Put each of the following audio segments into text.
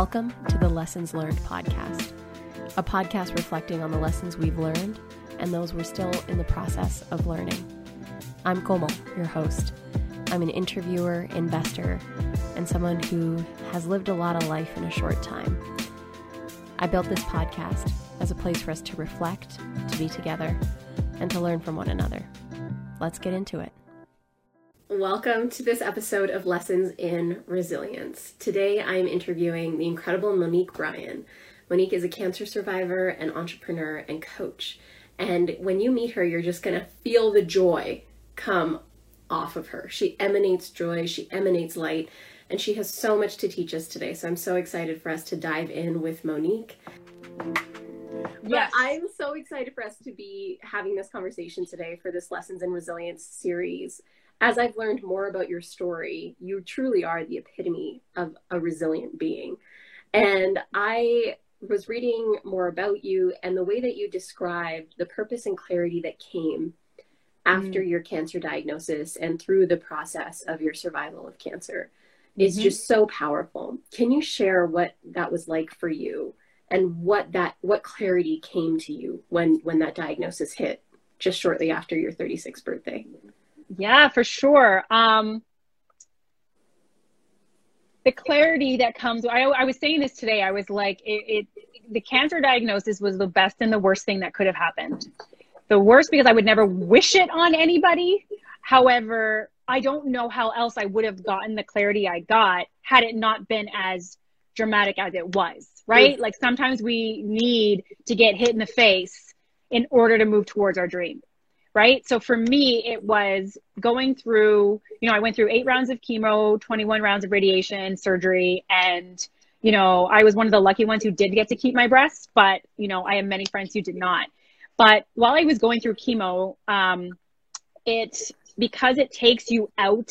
Welcome to the Lessons Learned podcast, a podcast reflecting on the lessons we've learned and those we're still in the process of learning. I'm Komal, your host. I'm an interviewer, investor, and someone who has lived a lot of life in a short time. I built this podcast as a place for us to reflect, to be together, and to learn from one another. Let's get into it. Welcome to this episode of Lessons in Resilience. Today I am interviewing the incredible Monique Bryan. Monique is a cancer survivor, an entrepreneur, and coach. And when you meet her, you're just going to feel the joy come off of her. She emanates joy, she emanates light, and she has so much to teach us today. So I'm so excited for us to dive in with Monique. Yes. But I'm so excited for us to be having this conversation today for this Lessons in Resilience series as I've learned more about your story, you truly are the epitome of a resilient being. And I was reading more about you and the way that you described the purpose and clarity that came after mm. your cancer diagnosis and through the process of your survival of cancer mm-hmm. is just so powerful. Can you share what that was like for you and what that what clarity came to you when when that diagnosis hit just shortly after your 36th birthday? Yeah, for sure. Um, the clarity that comes, I, I was saying this today. I was like, it, it, the cancer diagnosis was the best and the worst thing that could have happened. The worst because I would never wish it on anybody. However, I don't know how else I would have gotten the clarity I got had it not been as dramatic as it was, right? Mm. Like sometimes we need to get hit in the face in order to move towards our dream right? So for me, it was going through, you know, I went through eight rounds of chemo, 21 rounds of radiation surgery. And, you know, I was one of the lucky ones who did get to keep my breast, but, you know, I have many friends who did not. But while I was going through chemo, um, it, because it takes you out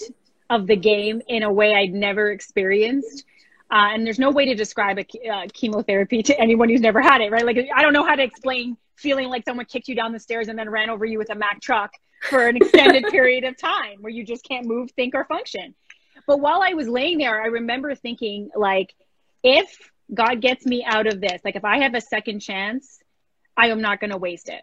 of the game in a way I'd never experienced, uh, and there's no way to describe a uh, chemotherapy to anyone who's never had it, right? Like, I don't know how to explain feeling like someone kicked you down the stairs and then ran over you with a Mack truck for an extended period of time where you just can't move, think, or function. But while I was laying there, I remember thinking, like, if God gets me out of this, like, if I have a second chance, I am not going to waste it.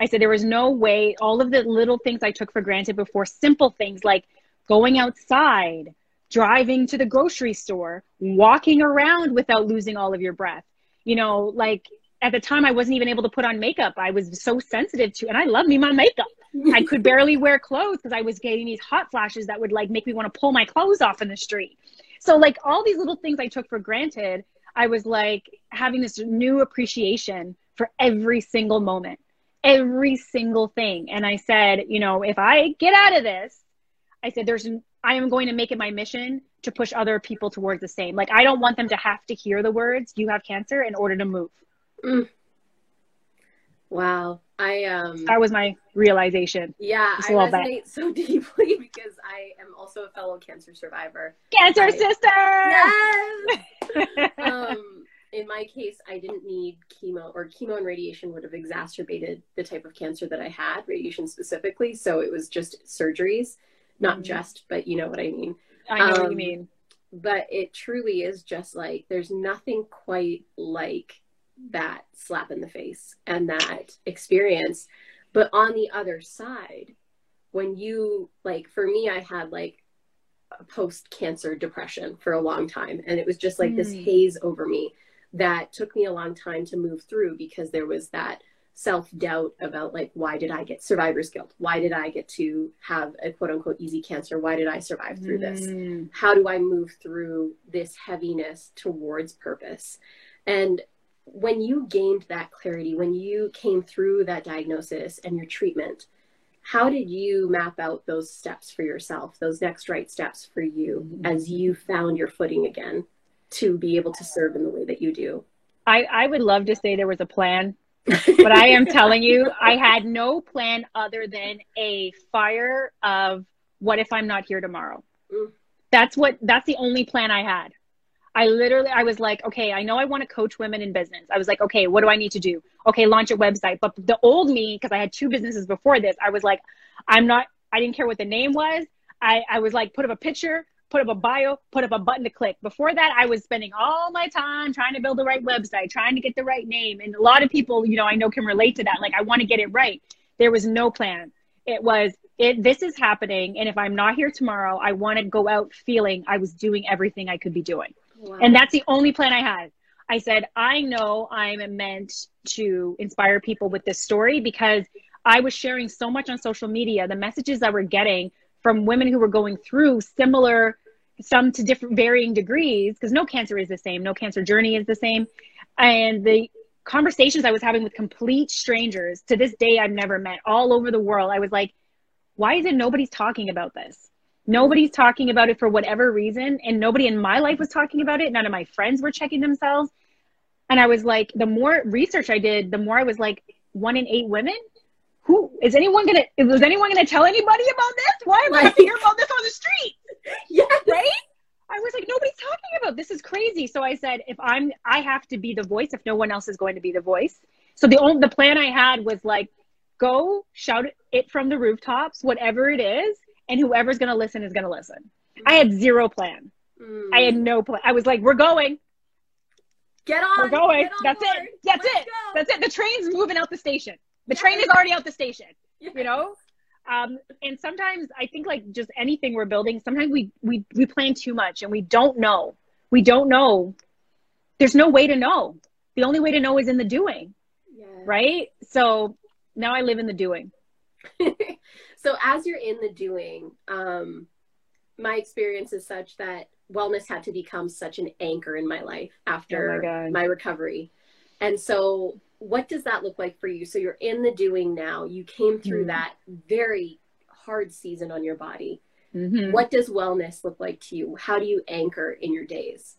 I said, there was no way, all of the little things I took for granted before, simple things like going outside, driving to the grocery store, walking around without losing all of your breath. You know, like at the time I wasn't even able to put on makeup. I was so sensitive to, and I love me my makeup. I could barely wear clothes because I was getting these hot flashes that would like make me want to pull my clothes off in the street. So like all these little things I took for granted, I was like having this new appreciation for every single moment, every single thing. And I said, you know, if I get out of this, I said, there's I am going to make it my mission to push other people towards the same. Like, I don't want them to have to hear the words, you have cancer, in order to move. Mm. Wow. I um that was my realization. Yeah, I resonate bit. so deeply because I am also a fellow cancer survivor. Cancer I, sister. Yes. um in my case, I didn't need chemo or chemo and radiation would have exacerbated the type of cancer that I had, radiation specifically. So it was just surgeries not mm-hmm. just, but you know what I mean. I know um, what you um, mean. But it truly is just like there's nothing quite like that slap in the face and that experience. But on the other side, when you like, for me, I had like post cancer depression for a long time, and it was just like mm. this haze over me that took me a long time to move through because there was that self doubt about like why did I get survivor's guilt? Why did I get to have a quote unquote easy cancer? Why did I survive through this? Mm. How do I move through this heaviness towards purpose? And when you gained that clarity, when you came through that diagnosis and your treatment, how did you map out those steps for yourself, those next right steps for you mm-hmm. as you found your footing again to be able to serve in the way that you do? I, I would love to say there was a plan but I am telling you, I had no plan other than a fire of what if I'm not here tomorrow? Mm. That's what that's the only plan I had. I literally I was like, okay, I know I want to coach women in business. I was like, okay, what do I need to do? Okay, launch a website. But the old me, because I had two businesses before this, I was like, I'm not I didn't care what the name was. I, I was like, put up a picture, put up a bio, put up a button to click. Before that, I was spending all my time trying to build the right website, trying to get the right name. And a lot of people, you know, I know can relate to that. Like, I want to get it right. There was no plan. It was, it, this is happening. And if I'm not here tomorrow, I want to go out feeling I was doing everything I could be doing. Wow. And that's the only plan I had. I said, I know I'm meant to inspire people with this story because I was sharing so much on social media. The messages that we're getting from women who were going through similar, some to different varying degrees, because no cancer is the same, no cancer journey is the same. And the conversations I was having with complete strangers to this day I've never met all over the world, I was like, why is it nobody's talking about this? Nobody's talking about it for whatever reason. And nobody in my life was talking about it. None of my friends were checking themselves. And I was like, the more research I did, the more I was like, one in eight women who is anyone gonna is anyone gonna tell anybody about this? Why am I hearing about this on the street? Yeah. Right? I was like, nobody's talking about this is crazy. So I said, if I'm I have to be the voice if no one else is going to be the voice. So the only the plan I had was like, go shout it from the rooftops, whatever it is, and whoever's gonna listen is gonna listen. Mm. I had zero plan. Mm. I had no plan. I was like, we're going. Get on. We're going. On That's board. it. That's Let's it. Go. That's it. The train's moving out the station. The yes. train is already out the station. Yes. You know? Um, and sometimes I think like just anything we're building, sometimes we, we, we plan too much and we don't know. We don't know. There's no way to know. The only way to know is in the doing. Yes. Right? So now I live in the doing. so as you're in the doing, um, my experience is such that wellness had to become such an anchor in my life after oh my, my recovery. And so what does that look like for you? So you're in the doing now. You came through mm-hmm. that very hard season on your body. Mm-hmm. What does wellness look like to you? How do you anchor in your days?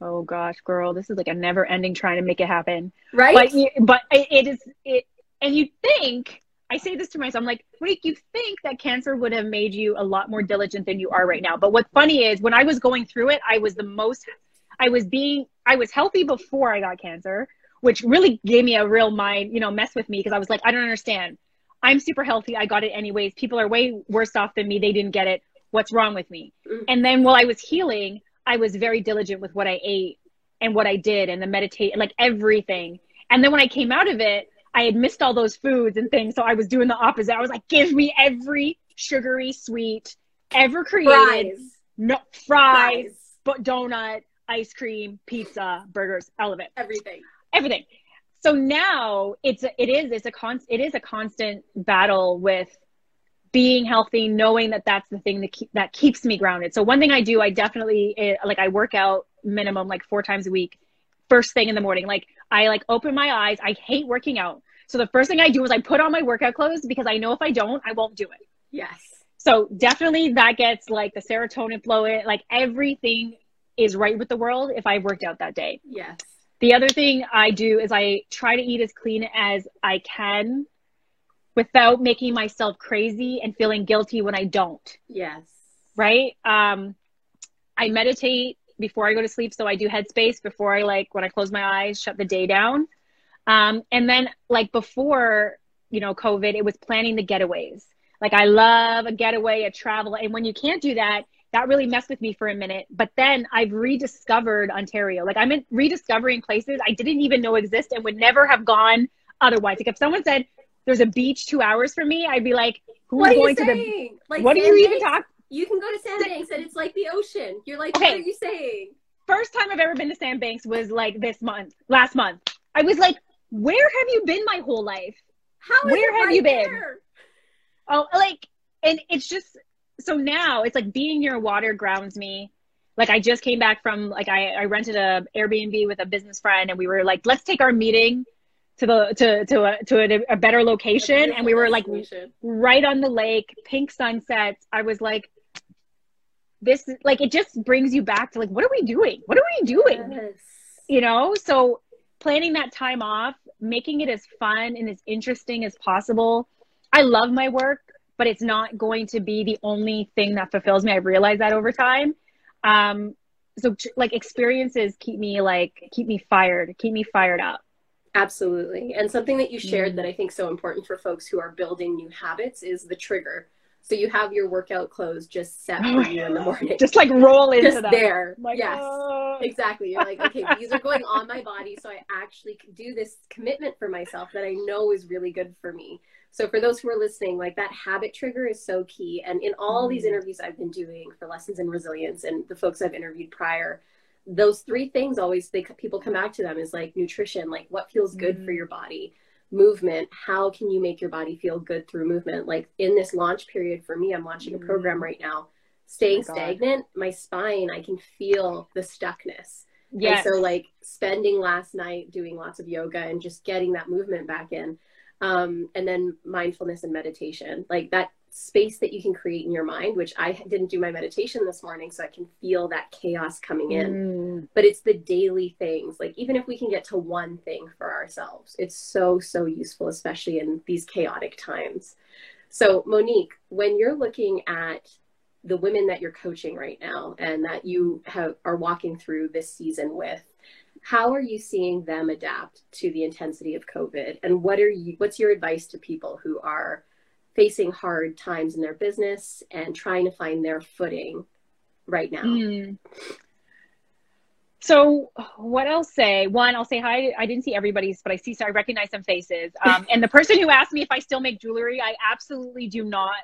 Oh gosh, girl, this is like a never ending trying to make it happen. Right. But, but it is, it, and you think, I say this to myself, I'm like, wait, you think that cancer would have made you a lot more diligent than you are right now. But what's funny is when I was going through it, I was the most, I was being, I was healthy before I got cancer which really gave me a real mind, you know, mess with me because I was like, I don't understand. I'm super healthy. I got it anyways. People are way worse off than me. They didn't get it. What's wrong with me? Mm-hmm. And then while I was healing, I was very diligent with what I ate and what I did and the meditate, like everything. And then when I came out of it, I had missed all those foods and things. So I was doing the opposite. I was like, give me every sugary sweet ever created. Fries. No fries, fries. but donut, ice cream, pizza, burgers, all of it. Everything everything. So now it's a, it is it's a con it is a constant battle with being healthy, knowing that that's the thing that keep, that keeps me grounded. So one thing I do, I definitely eh, like I work out minimum like four times a week, first thing in the morning. Like I like open my eyes. I hate working out. So the first thing I do is I put on my workout clothes because I know if I don't, I won't do it. Yes. So definitely that gets like the serotonin flow in, like everything is right with the world if I worked out that day. Yes. The other thing I do is I try to eat as clean as I can without making myself crazy and feeling guilty when I don't. Yes. Right? Um, I meditate before I go to sleep. So I do headspace before I like, when I close my eyes, shut the day down. Um, and then like before, you know, COVID, it was planning the getaways. Like I love a getaway, a travel. And when you can't do that, that really messed with me for a minute. But then I've rediscovered Ontario. Like I'm in rediscovering places I didn't even know exist and would never have gone otherwise. Like if someone said there's a beach two hours from me, I'd be like, who's going to the like what do you even talk? You can go to Sandbanks and it's like the ocean. You're like, okay. what are you saying? First time I've ever been to Sandbanks was like this month, last month. I was like, where have you been my whole life? How where have right you been? There? Oh, like, and it's just so now it's like being near water grounds me. Like I just came back from like I, I rented a Airbnb with a business friend and we were like, let's take our meeting to the to to a to a, a better location and we were like right on the lake, pink sunsets. I was like this like it just brings you back to like what are we doing? What are we doing? Yes. You know? So planning that time off, making it as fun and as interesting as possible. I love my work but it's not going to be the only thing that fulfills me. I've realized that over time. Um, so like experiences keep me like keep me fired, keep me fired up. Absolutely. And something that you shared mm. that I think so important for folks who are building new habits is the trigger. So you have your workout clothes just set for you in the morning. Just like roll into just them. there. Like, yes. oh. Exactly. You're like, okay, these are going on my body, so I actually do this commitment for myself that I know is really good for me. So for those who are listening, like that habit trigger is so key. And in all these Mm. interviews I've been doing for lessons in resilience and the folks I've interviewed prior, those three things always they people come back to them is like nutrition, like what feels good for Mm. your body, movement, how can you make your body feel good through movement? Like in this launch period for me, I'm launching a program Mm. right now. Staying God. stagnant, my spine, I can feel the stuckness. yeah so like spending last night doing lots of yoga and just getting that movement back in. Um, and then mindfulness and meditation, like that space that you can create in your mind, which I didn't do my meditation this morning, so I can feel that chaos coming in. Mm. But it's the daily things, like even if we can get to one thing for ourselves, it's so, so useful, especially in these chaotic times. So, Monique, when you're looking at the women that you're coaching right now and that you have are walking through this season with how are you seeing them adapt to the intensity of covid and what are you what's your advice to people who are facing hard times in their business and trying to find their footing right now Mm. So what I'll say, one, I'll say hi. I didn't see everybody's, but I see, so I recognize some faces. Um, and the person who asked me if I still make jewelry, I absolutely do not.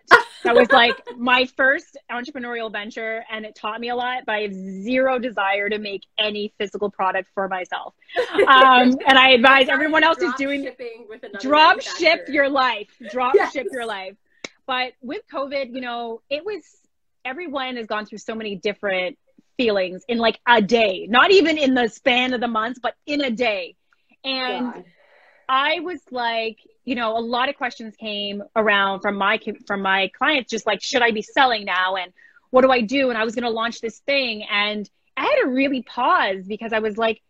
That was like my first entrepreneurial venture, and it taught me a lot. But I have zero desire to make any physical product for myself. Um, and I advise everyone else who's doing shipping with another drop ship your life drop Yes. ship your life but with covid you know it was everyone has gone through so many different feelings in like a day not even in the span of the months but in a day and God. i was like you know a lot of questions came around from my from my clients just like should i be selling now and what do i do and i was going to launch this thing and i had to really pause because i was like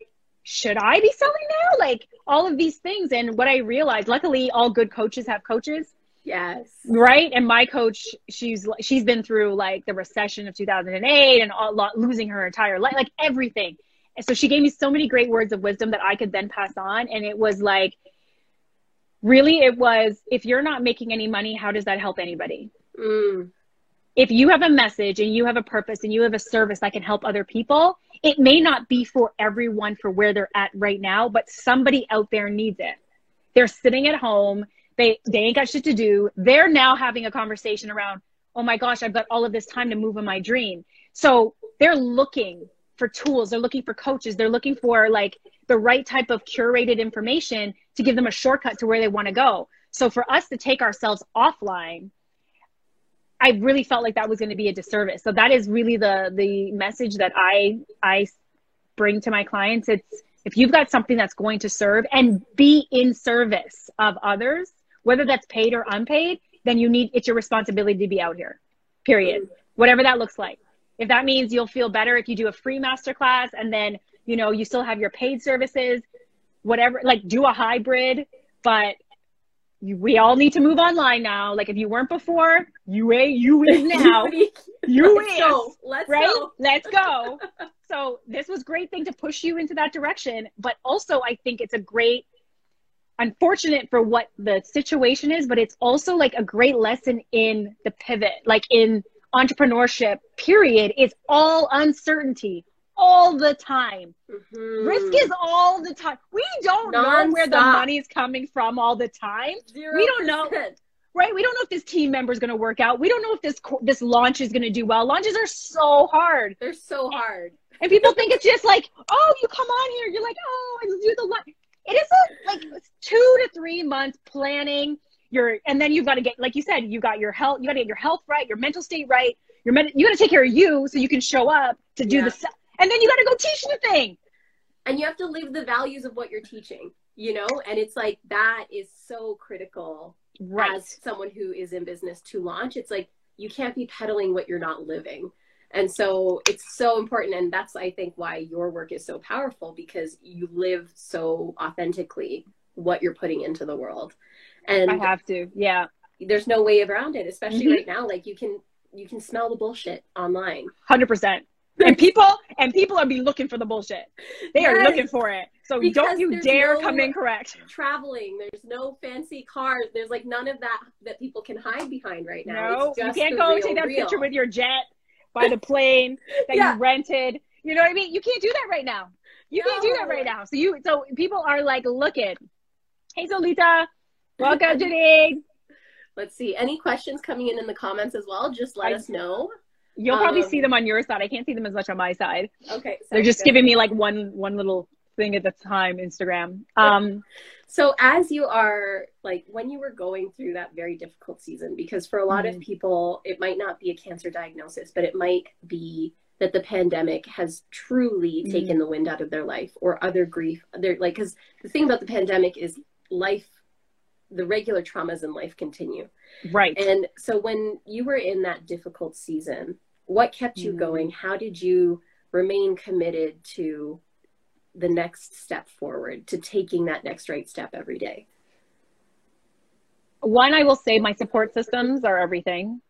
should I be selling now? Like all of these things. And what I realized, luckily, all good coaches have coaches, yes right? And my coach, she's she's been through like the recession of 2008 and a lot losing her entire life, like everything. And so she gave me so many great words of wisdom that I could then pass on. And it was like, really, it was if you're not making any money, how does that help anybody? Mm, if you have a message and you have a purpose and you have a service that can help other people, it may not be for everyone for where they're at right now, but somebody out there needs it. They're sitting at home, they they ain't got shit to do. They're now having a conversation around, "Oh my gosh, I've got all of this time to move in my dream." So, they're looking for tools, they're looking for coaches, they're looking for like the right type of curated information to give them a shortcut to where they want to go. So, for us to take ourselves offline I really felt like that was going to be a disservice. So that is really the the message that I I bring to my clients. It's if you've got something that's going to serve and be in service of others, whether that's paid or unpaid, then you need it's your responsibility to be out here. Period. Whatever that looks like. If that means you'll feel better if you do a free masterclass and then, you know, you still have your paid services, whatever, like do a hybrid, but you, we all need to move online now. Like if you weren't before, you a you is now. You let's is go. Let's right? go. Let's go. so this was great thing to push you into that direction, but also I think it's a great unfortunate for what the situation is, but it's also like a great lesson in the pivot, like in entrepreneurship, period. It's all uncertainty all the time. Mhm. Risk is all the time. We don't know where the Nonstop. money's coming from all the time Zero we don't know. right? We don't know if this team member is going to work out. We don't know if this this launch is going to do well. Launches are so hard, They're so hard. and people think it's just like, oh, you come on here, you're like, oh, I do the launch. It is a, like two to three months planning. Your and then you've got to get, like you said, you got your health. You got to get your health right, your mental state right. Your men- you got to take care of you so you can show up to do Yeah. the. se- And then you got to go teach the thing. And you have to live the values of what you're teaching, you know? And it's like that is so critical Right. as someone who is in business to launch. It's like you can't be peddling what you're not living. And so it's so important. And that's, I think, why your work is so powerful because you live so authentically what you're putting into the world. And I have to. Yeah. there's no way around it, especially Mhm. right now. Like you can, you can smell the bullshit online. Hundred percent. and people and people are be looking for the bullshit. They are looking for it. So Because don't you dare no- come in correct. traveling. There's no fancy cars. There's like none of that that people can hide behind right now. No, you can't go real, take that real. picture with your jet by the plane that Yeah. you rented. You know what I mean? You can't do that right now. You can't do that right now. So you so people are like looking. Hey Solita, welcome Janine. Let's see. Any questions coming in in the comments as well? Just let I- us know. You'll probably Um, see them on your side. I can't see them as much on my side. Okay. They're just good. giving me like one one little thing at the time, Instagram. Um So as you are like when you were going through that very difficult season, because for a lot Mhm. of people it might not be a cancer diagnosis, but it might be that the pandemic has truly Mhm. taken the wind out of their life or other grief. They're like because the thing about the pandemic is life, the regular traumas in life continue. right. And so when you were in that difficult season, what kept you Mm. going? How did you remain committed to the next step forward, to taking that next right step every day? one i will say my support systems are everything.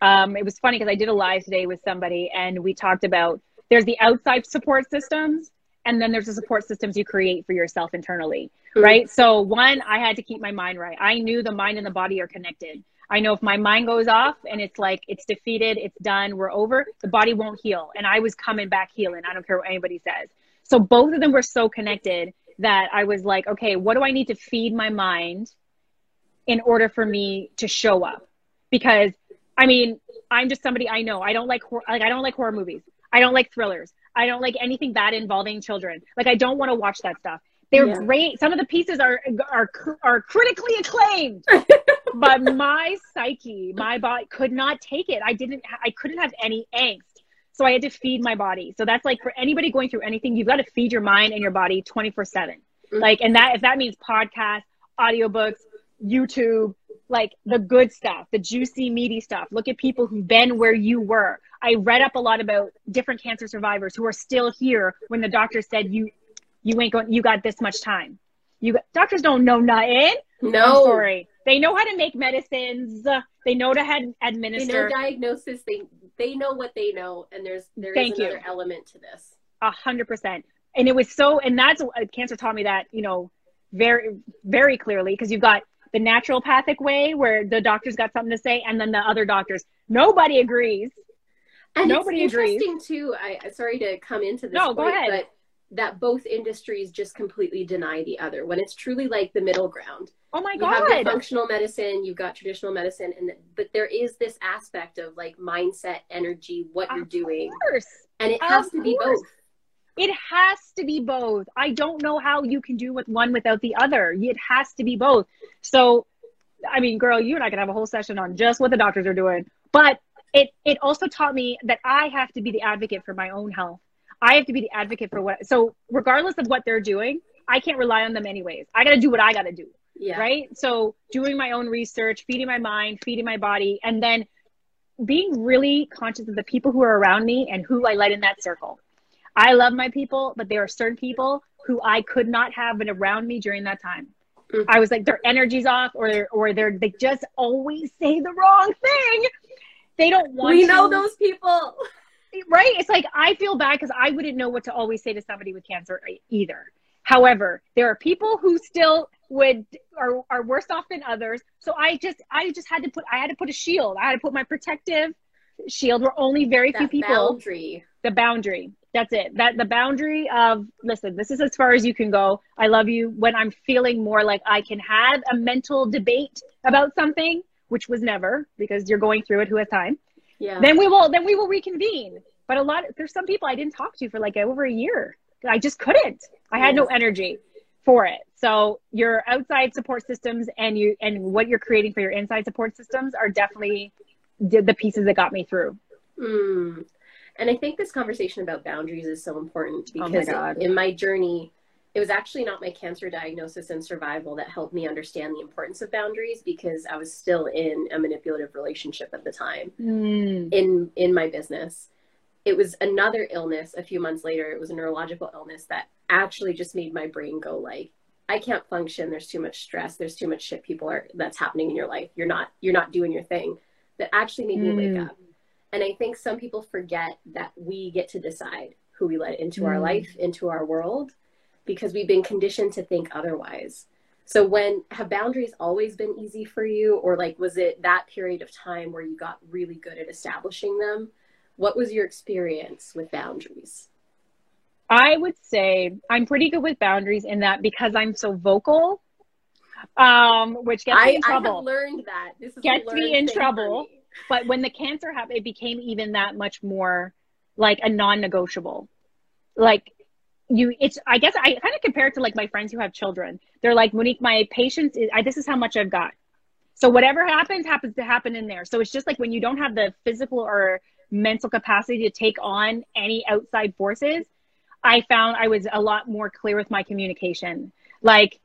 Um, it was funny because i did a live today with somebody and we talked about there's the outside support systems and then there's the support systems you create for yourself internally Mhm. right? So one i had to keep my mind right. I knew the mind and the body are connected. I know if my mind goes off and it's like it's defeated it's done we're over the body won't heal. And i was coming back healing. I don't care what anybody says so both of them were so connected that i was like okay what do i need to feed my mind in order for me to show up? Because i mean i'm just somebody i know. I don't like hor- like i don't like horror movies. I don't like thrillers. I don't like anything bad involving children. Like i don't want to watch that stuff. They're Yeah. great. Some of the pieces are are are critically acclaimed. But my psyche my body could not take it. I didn't i couldn't have any angst so i had to feed my body. So that's like for anybody going through anything you've got to feed your mind and your body 24 7 Mhm. like and that if that means podcasts audiobooks youtube like the good stuff the juicy meaty stuff. Look at people who've been where you were. I read up a lot about different cancer survivors who are still here when the doctor said you you ain't going you got this much time. You got, doctors don't know nothing. No, I'm sorry. They know how to make medicines. They know to had they administer. know diagnosis. They they know what they know, and there's there is Thank you. another element to this. A hundred percent. And it was so, and that's uh, cancer taught me that you know very very clearly because you've got the naturopathic way where the doctor's got something to say, and then the other doctors nobody agrees. And Nobody it's agrees. interesting too. I sorry to come into this. No, go ahead. But that both industries just completely deny the other when it's truly like the middle ground. Oh my god. you have functional medicine, you've got traditional medicine, and but there is this aspect of like mindset, energy, what you're doing, course, and it Of has to be course. both. it has to be both. I don't know how you can do with one without the other. It has to be both. So, I mean, girl, you and I could have a whole session on just what the doctors are doing. But it it also taught me that I have to be the advocate for my own health. I have to be the advocate for what. So, regardless of what they're doing, I can't rely on them anyways. I got to do what I got to do Yeah. right? So doing my own research, feeding my mind, feeding my body, and then being really conscious of the people who are around me and who I let in that circle. I love my people, but there are certain people who I could not have been around me during that time. Mhm. I was like their energy's off, or they're, or they're they just always say the wrong thing. They don't want. We know to- those people. right? It's like I feel bad because I wouldn't know what to always say to somebody with cancer either. However, there are people who still would are are worse off than others. So I just I just had to put I had to put a shield. I had to put my protective shield. Where only very few people boundary. the boundary. That's it. That the boundary of listen, this is as far as you can go. I love you when I'm feeling more like I can have a mental debate about something, which was never because you're going through it. Who has time? Yeah. then we will then we will reconvene. But a lot there's some people i didn't talk to for like over a year. I just couldn't. I had no energy for it. So your outside support systems and you and what you're creating for your inside support systems are definitely the, the pieces that got me through. Mm. And I think this conversation about boundaries is so important Oh my because in my journey, it was actually not my cancer diagnosis and survival that helped me understand the importance of boundaries because I was still in a manipulative relationship at the time in in my business. It was another illness a few months later. It was a neurological illness that actually just made my brain go like I can't function. There's too much stress. There's too much shit people are that's happening in your life. You're not you're not doing your thing. That actually made me wake Mm. up. And I think some people forget that we get to decide who we let into mm. our life, into our world, because we've been conditioned to think otherwise. So when have boundaries always been easy for you or like was it that period of time where you got really good at establishing them? What was your experience with boundaries? I would say I'm pretty good with boundaries in that because I'm so vocal, um, which gets me in trouble. I have learned that. This gets me in trouble. Me. But when the cancer happened, it became even that much more like a non-negotiable. Like you it's i guess i kind of compare it to like my friends who have children they're like monique my patience is I, this is how much i've got so whatever happens happens to happen in there so it's just like when you don't have the physical or mental capacity to take on any outside forces i found i was a lot more clear with my communication like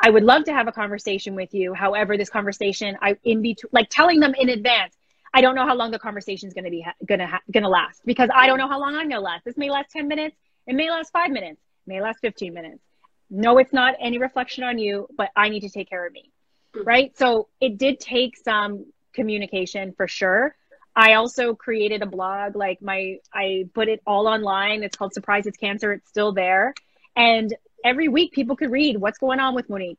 i would love to have a conversation with you however this conversation i in between like telling them in advance I don't know how long the conversation is going to be going to going to last because I don't know how long I'm going to last. This may last 10 minutes. It may last five minutes, may last 15 minutes. No, it's not any reflection on you, but I need to take care of me. Mm-hmm. Right. So it did take some communication for sure. I also created a blog, like my, I put it all online. It's called Surprise It's Cancer. It's still there. And every week people could read what's going on with Monique.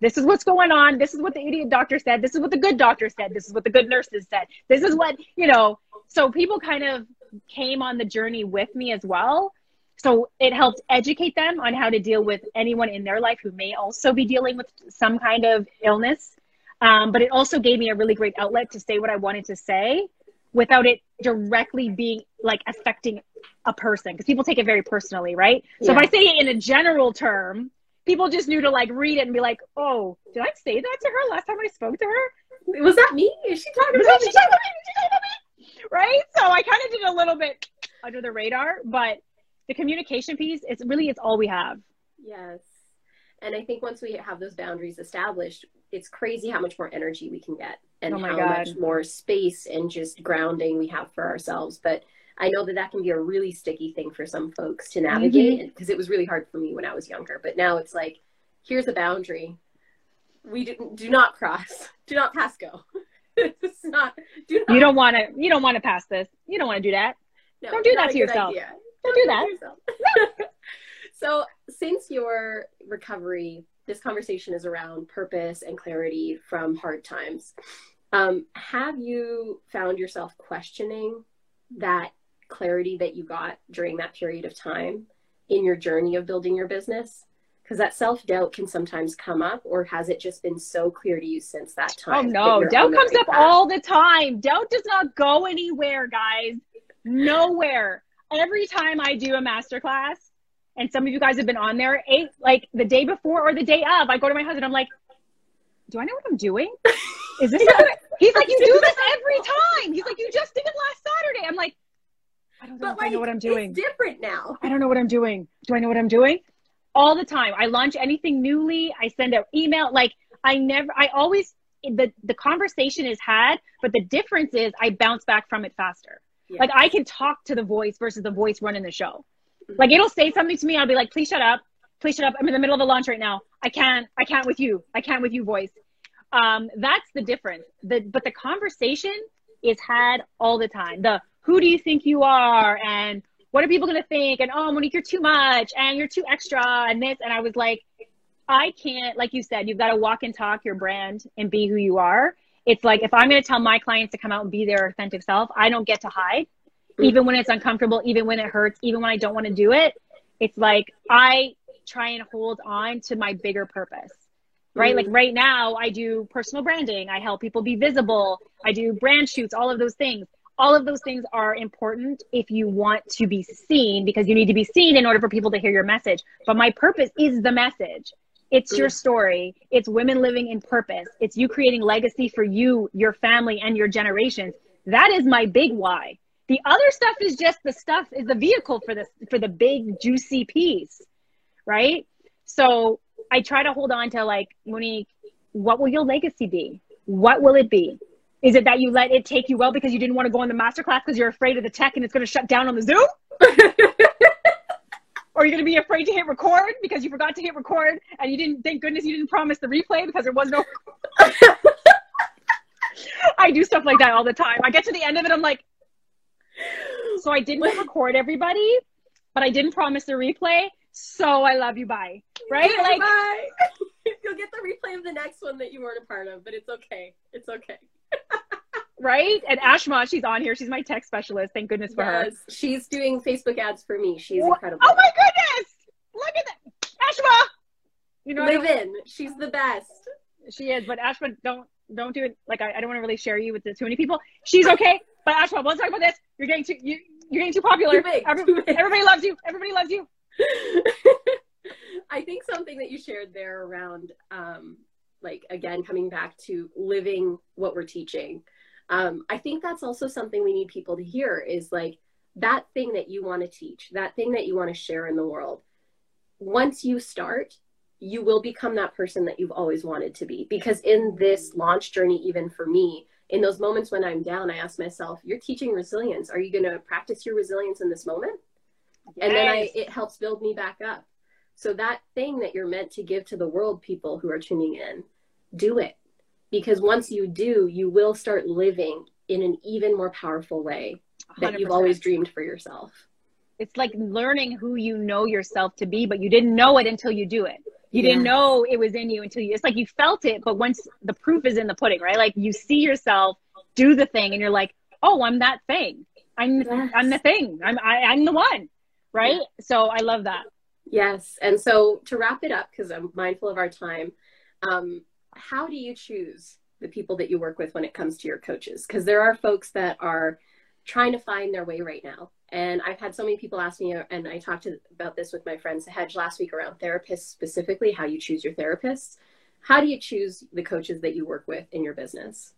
This is what's going on. This is what the idiot doctor said. This is what the good doctor said. This is what the good nurses said. This is what, you know, so people kind of came on the journey with me as well so it helped educate them on how to deal with anyone in their life who may also be dealing with some kind of illness. Um, but it also gave me a really great outlet to say what I wanted to say without it directly being like affecting a person because people take it very personally, right? Yeah. So if I say it in a general term, people just knew to like read it and be like, "Oh, did I say that to her last time I spoke to her? Was that me? Is she talking about me? She talking about me? Right? So I kind of did a little bit under the radar, but the communication piece it's really it's all we have. Yes. And i think once we have those boundaries established it's crazy how much more energy we can get and oh how God. much more space and just grounding we have for ourselves. But i know that that can be a really sticky thing for some folks to navigate because mm-hmm. it was really hard for me when i was younger. But now it's like here's a boundary. We do, do not cross. Do not pass go. It's not, do not you don't want to you don't want to pass this. You don't want to do that. No, don't do that to yourself. idea. Don't do that. so, since your recovery, this conversation is around purpose and clarity from hard times. Um, have you found yourself questioning that clarity that you got during that period of time in your journey of building your business? Because that self doubt can sometimes come up, or has it just been so clear to you since that oh, time? Oh no, doubt comes up path? all the time. Doubt does not go anywhere, guys. Nowhere every time I do a masterclass, and some of you guys have been on there, eight like the day before or the day of, I go to my husband, I'm like, do I know what I'm doing? Is this He's like, you do this every time. He's like, you just did it last Saturday. I'm like, I don't know like, I know what I'm doing. It's different now. I don't know what I'm doing. Do I know what I'm doing? All the time. I launch anything newly. I send out email. Like I never, I always, the, the conversation is had, but the difference is I bounce back from it faster. Yeah. Like I can talk to the voice versus the voice running the show. Mm-hmm. Like it'll say something to me, I'll be like, please shut up. Please shut up. I'm in the middle of a launch right now. I can't, I can't with you. I can't with you, voice. Um, that's the difference. The but the conversation is had all the time. The who do you think you are and what are people gonna think? And oh Monique, you're too much and you're too extra and this and I was like, I can't, like you said, you've got to walk and talk your brand and be who you are it's like if I'm going to tell my clients to come out and be their authentic self, I don't get to hide, mm-hmm. even when it's uncomfortable, even when it hurts, even when I don't want to do it. It's like I try and hold on to my bigger purpose, right? Mm-hmm. Like right now, I do personal branding, I help people be visible, I do brand shoots, all of those things. All of those things are important if you want to be seen because you need to be seen in order for people to hear your message. But my purpose is the message. It's your story. It's women living in purpose. It's you creating legacy for you, your family, and your generations. That is my big why. The other stuff is just the stuff is the vehicle for this for the big juicy piece, right? So I try to hold on to like Monique. What will your legacy be? What will it be? Is it that you let it take you well because you didn't want to go on the masterclass because you're afraid of the tech and it's going to shut down on the Zoom? or are you going to be afraid to hit record because you forgot to hit record and you didn't thank goodness you didn't promise the replay because there was no I I do stuff like that all the time. I get to the end of it, I'm like, so I didn't record everybody, but I didn't promise a replay. So I love you. Bye. Right? Yeah, like, bye. You'll get the replay of the next one that you weren't a part of, but it's okay. It's okay. Right? And Ashma, she's on here. She's my tech specialist. Thank goodness for her. She's doing Facebook ads for me. She's Wha- incredible. Oh my goodness! Look at that, Ashma. You know, Live in. She's the best. she is, but Ashma, don't don't do it. Like I, I don't want to really share you with the, too many people. She's okay, but Ashma, let's talk about this. You're getting too you, you're getting too popular. Too big, Every- too. Everybody loves you. Everybody loves you. I think something that you shared there around, um, like again, coming back to living what we're teaching. Um, I think that's also something we need people to hear is like that thing that you want to teach, that thing that you want to share in the world. Once you start, you will become that person that you've always wanted to be. Because in this launch journey, even for me, in those moments when I'm down, I ask myself, You're teaching resilience. Are you going to practice your resilience in this moment? and then I, it helps build me back up. So that thing that you're meant to give to the world, people who are tuning in, do it. Because once you do, you will start living in an even more powerful way that you've always dreamed for yourself. It's like learning who you know yourself to be, but you didn't know it until you do it. You didn't know it was in you until you. It's like you felt it, but once the proof is in the pudding, right? Like you see yourself do the thing, and you're like, "Oh, I'm that thing. I'm Yes. I'm the thing. I'm I, I'm the one." Right? So I love that. Yes. And so to wrap it up, because I'm mindful of our time, um, how do you choose the people that you work with when it comes to your coaches? Because there are folks that are trying to find their way right now. And I've had so many people ask me, and I talked to, about this with my friends Hedge last week around therapists specifically, how you choose your therapists. How do you choose the coaches that you work with in your business?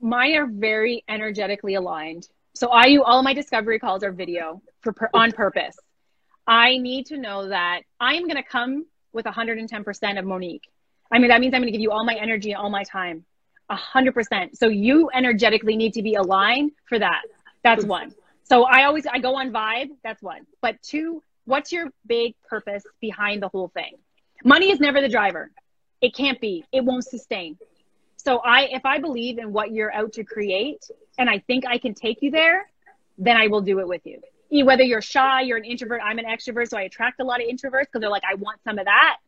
Mine are very energetically aligned. So I all my discovery calls are video for on purpose. I need to know that I am going to come with 110% of Monique. I mean, that means I'm going to give you all my energy and all my time. 100%. So you energetically need to be aligned for that. That's one. So I always I go on vibe, that's one. But two, what's your big purpose behind the whole thing? Money is never the driver. It can't be. It won't sustain. So I if I believe in what you're out to create and I think I can take you there, then I will do it with you. Whether you're shy, you're an introvert, I'm an extrovert, so I attract a lot of introverts because they're like, I want some of that.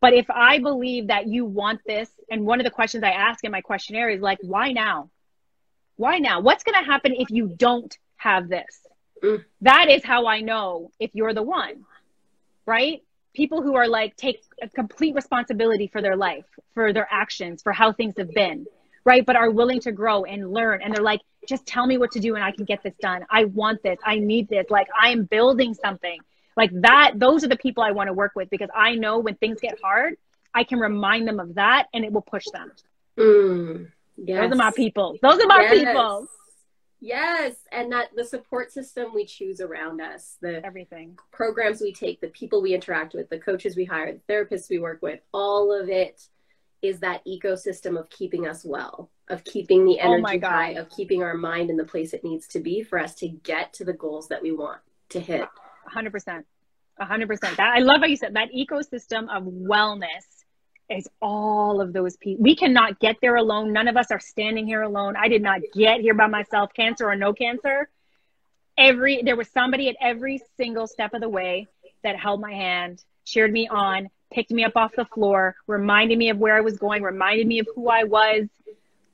But if I believe that you want this, and one of the questions I ask in my questionnaire is like, why now? Why now? What's going to happen if you don't have this? Mm. That is how I know if you're the one, right? People who are like, take a complete responsibility for their life, for their actions, for how things have been, right? But are willing to grow and learn. And they're like, just tell me what to do and I can get this done. I want this. I need this. Like, I am building something like that those are the people i want to work with because i know when things get hard i can remind them of that and it will push them Mm, yes. those are my people those are my Yes. people Yes, and that the support system we choose around us, the everything programs we take, the people we interact with, the coaches we hire, the therapists we work with, all of it is that ecosystem of keeping us well, of keeping the Oh energy God. high, of keeping our mind in the place it needs to be for us to get to the goals that we want to hit. 100% 100% that i love how you said that ecosystem of wellness is all of those people we cannot get there alone. None of us are standing here alone. I did not get here by myself cancer or no cancer. Every there was somebody at every single step of the way that held my hand cheered me on picked me up off the floor reminded me of where i was going reminded me of who i was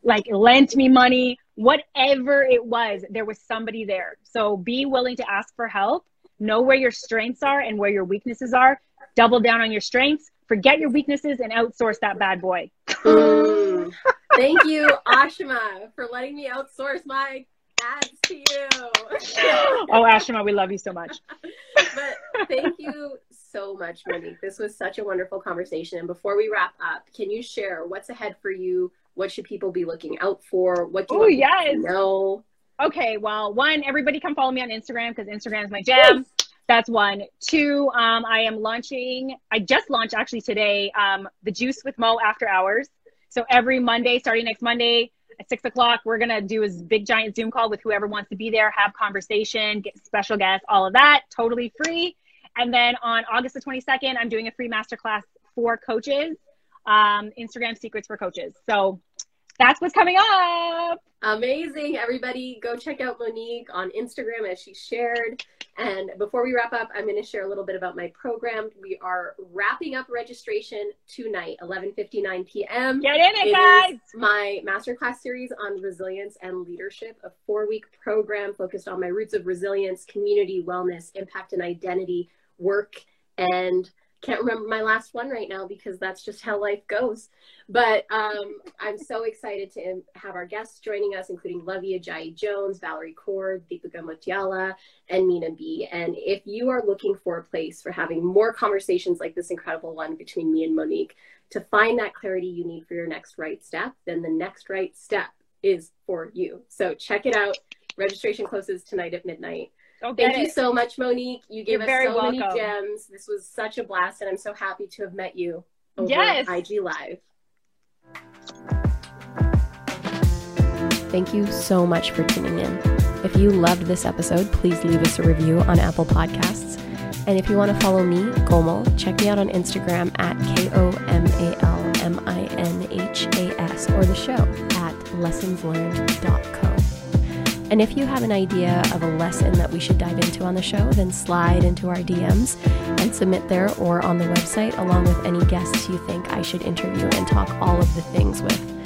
like lent me money whatever it was there was somebody there. So be willing to ask for help know where your strengths are and where your weaknesses are double down on your strengths forget your weaknesses and outsource that bad boy Mm. Thank you, Ashima, for letting me outsource my ads to you. oh ashima we love you so much but thank you so much, Monique. This was such a wonderful conversation. And before we wrap up, can you share what's ahead for you? What should people be looking out for? What do you Oh, want yes. to know? Okay, well, one, everybody come follow me on Instagram because Instagram is my jam. Yes. That's one. Two, um, I am launching, I just launched actually today, um, the Juice with Mo After Hours. So every Monday, starting next Monday at six o'clock, we're going to do a big giant Zoom call with whoever wants to be there, have conversation, get special guests, all of that, totally free. And then on August the 22nd, I'm doing a free masterclass for coaches, um, Instagram secrets for coaches. So that's what's coming up. Amazing. Everybody go check out Monique on Instagram as she shared. And before we wrap up, I'm going to share a little bit about my program. We are wrapping up registration tonight, 11:59 p.m. Get in it, it guys. my masterclass series on resilience and leadership, a four-week program focused on my roots of resilience, community, wellness, impact and identity, work and can't remember my last one right now because that's just how life goes. But um, I'm so excited to have our guests joining us, including Lovey Ajayi Jones, Valerie Cord, Deepica Mutyala, and Minaa B. And if you are looking for a place for having more conversations like this incredible one between me and Monique to find that clarity you need for your next right step, then the next right step is for you. So check it out. Registration closes tonight at midnight. Thank it. you so much, Monique. You gave You're us so welcome. many gems. This was such a blast, and I'm so happy to have met you over yes. IG Live. Thank you so much for tuning in. If you loved this episode, please leave us a review on Apple Podcasts. And if you want to follow me, Komal, check me out on Instagram at K O M A L M I N H A S or the show at lessonslearned.co. And if you have an idea of a lesson that we should dive into on the show, then slide into our DMs and submit there or on the website, along with any guests you think I should interview and talk all of the things with.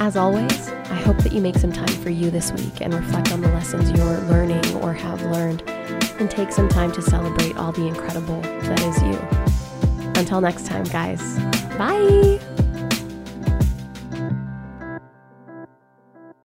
As always, I hope that you make some time for you this week and reflect on the lessons you're learning or have learned, and take some time to celebrate all the incredible that is you. Until next time, guys, bye!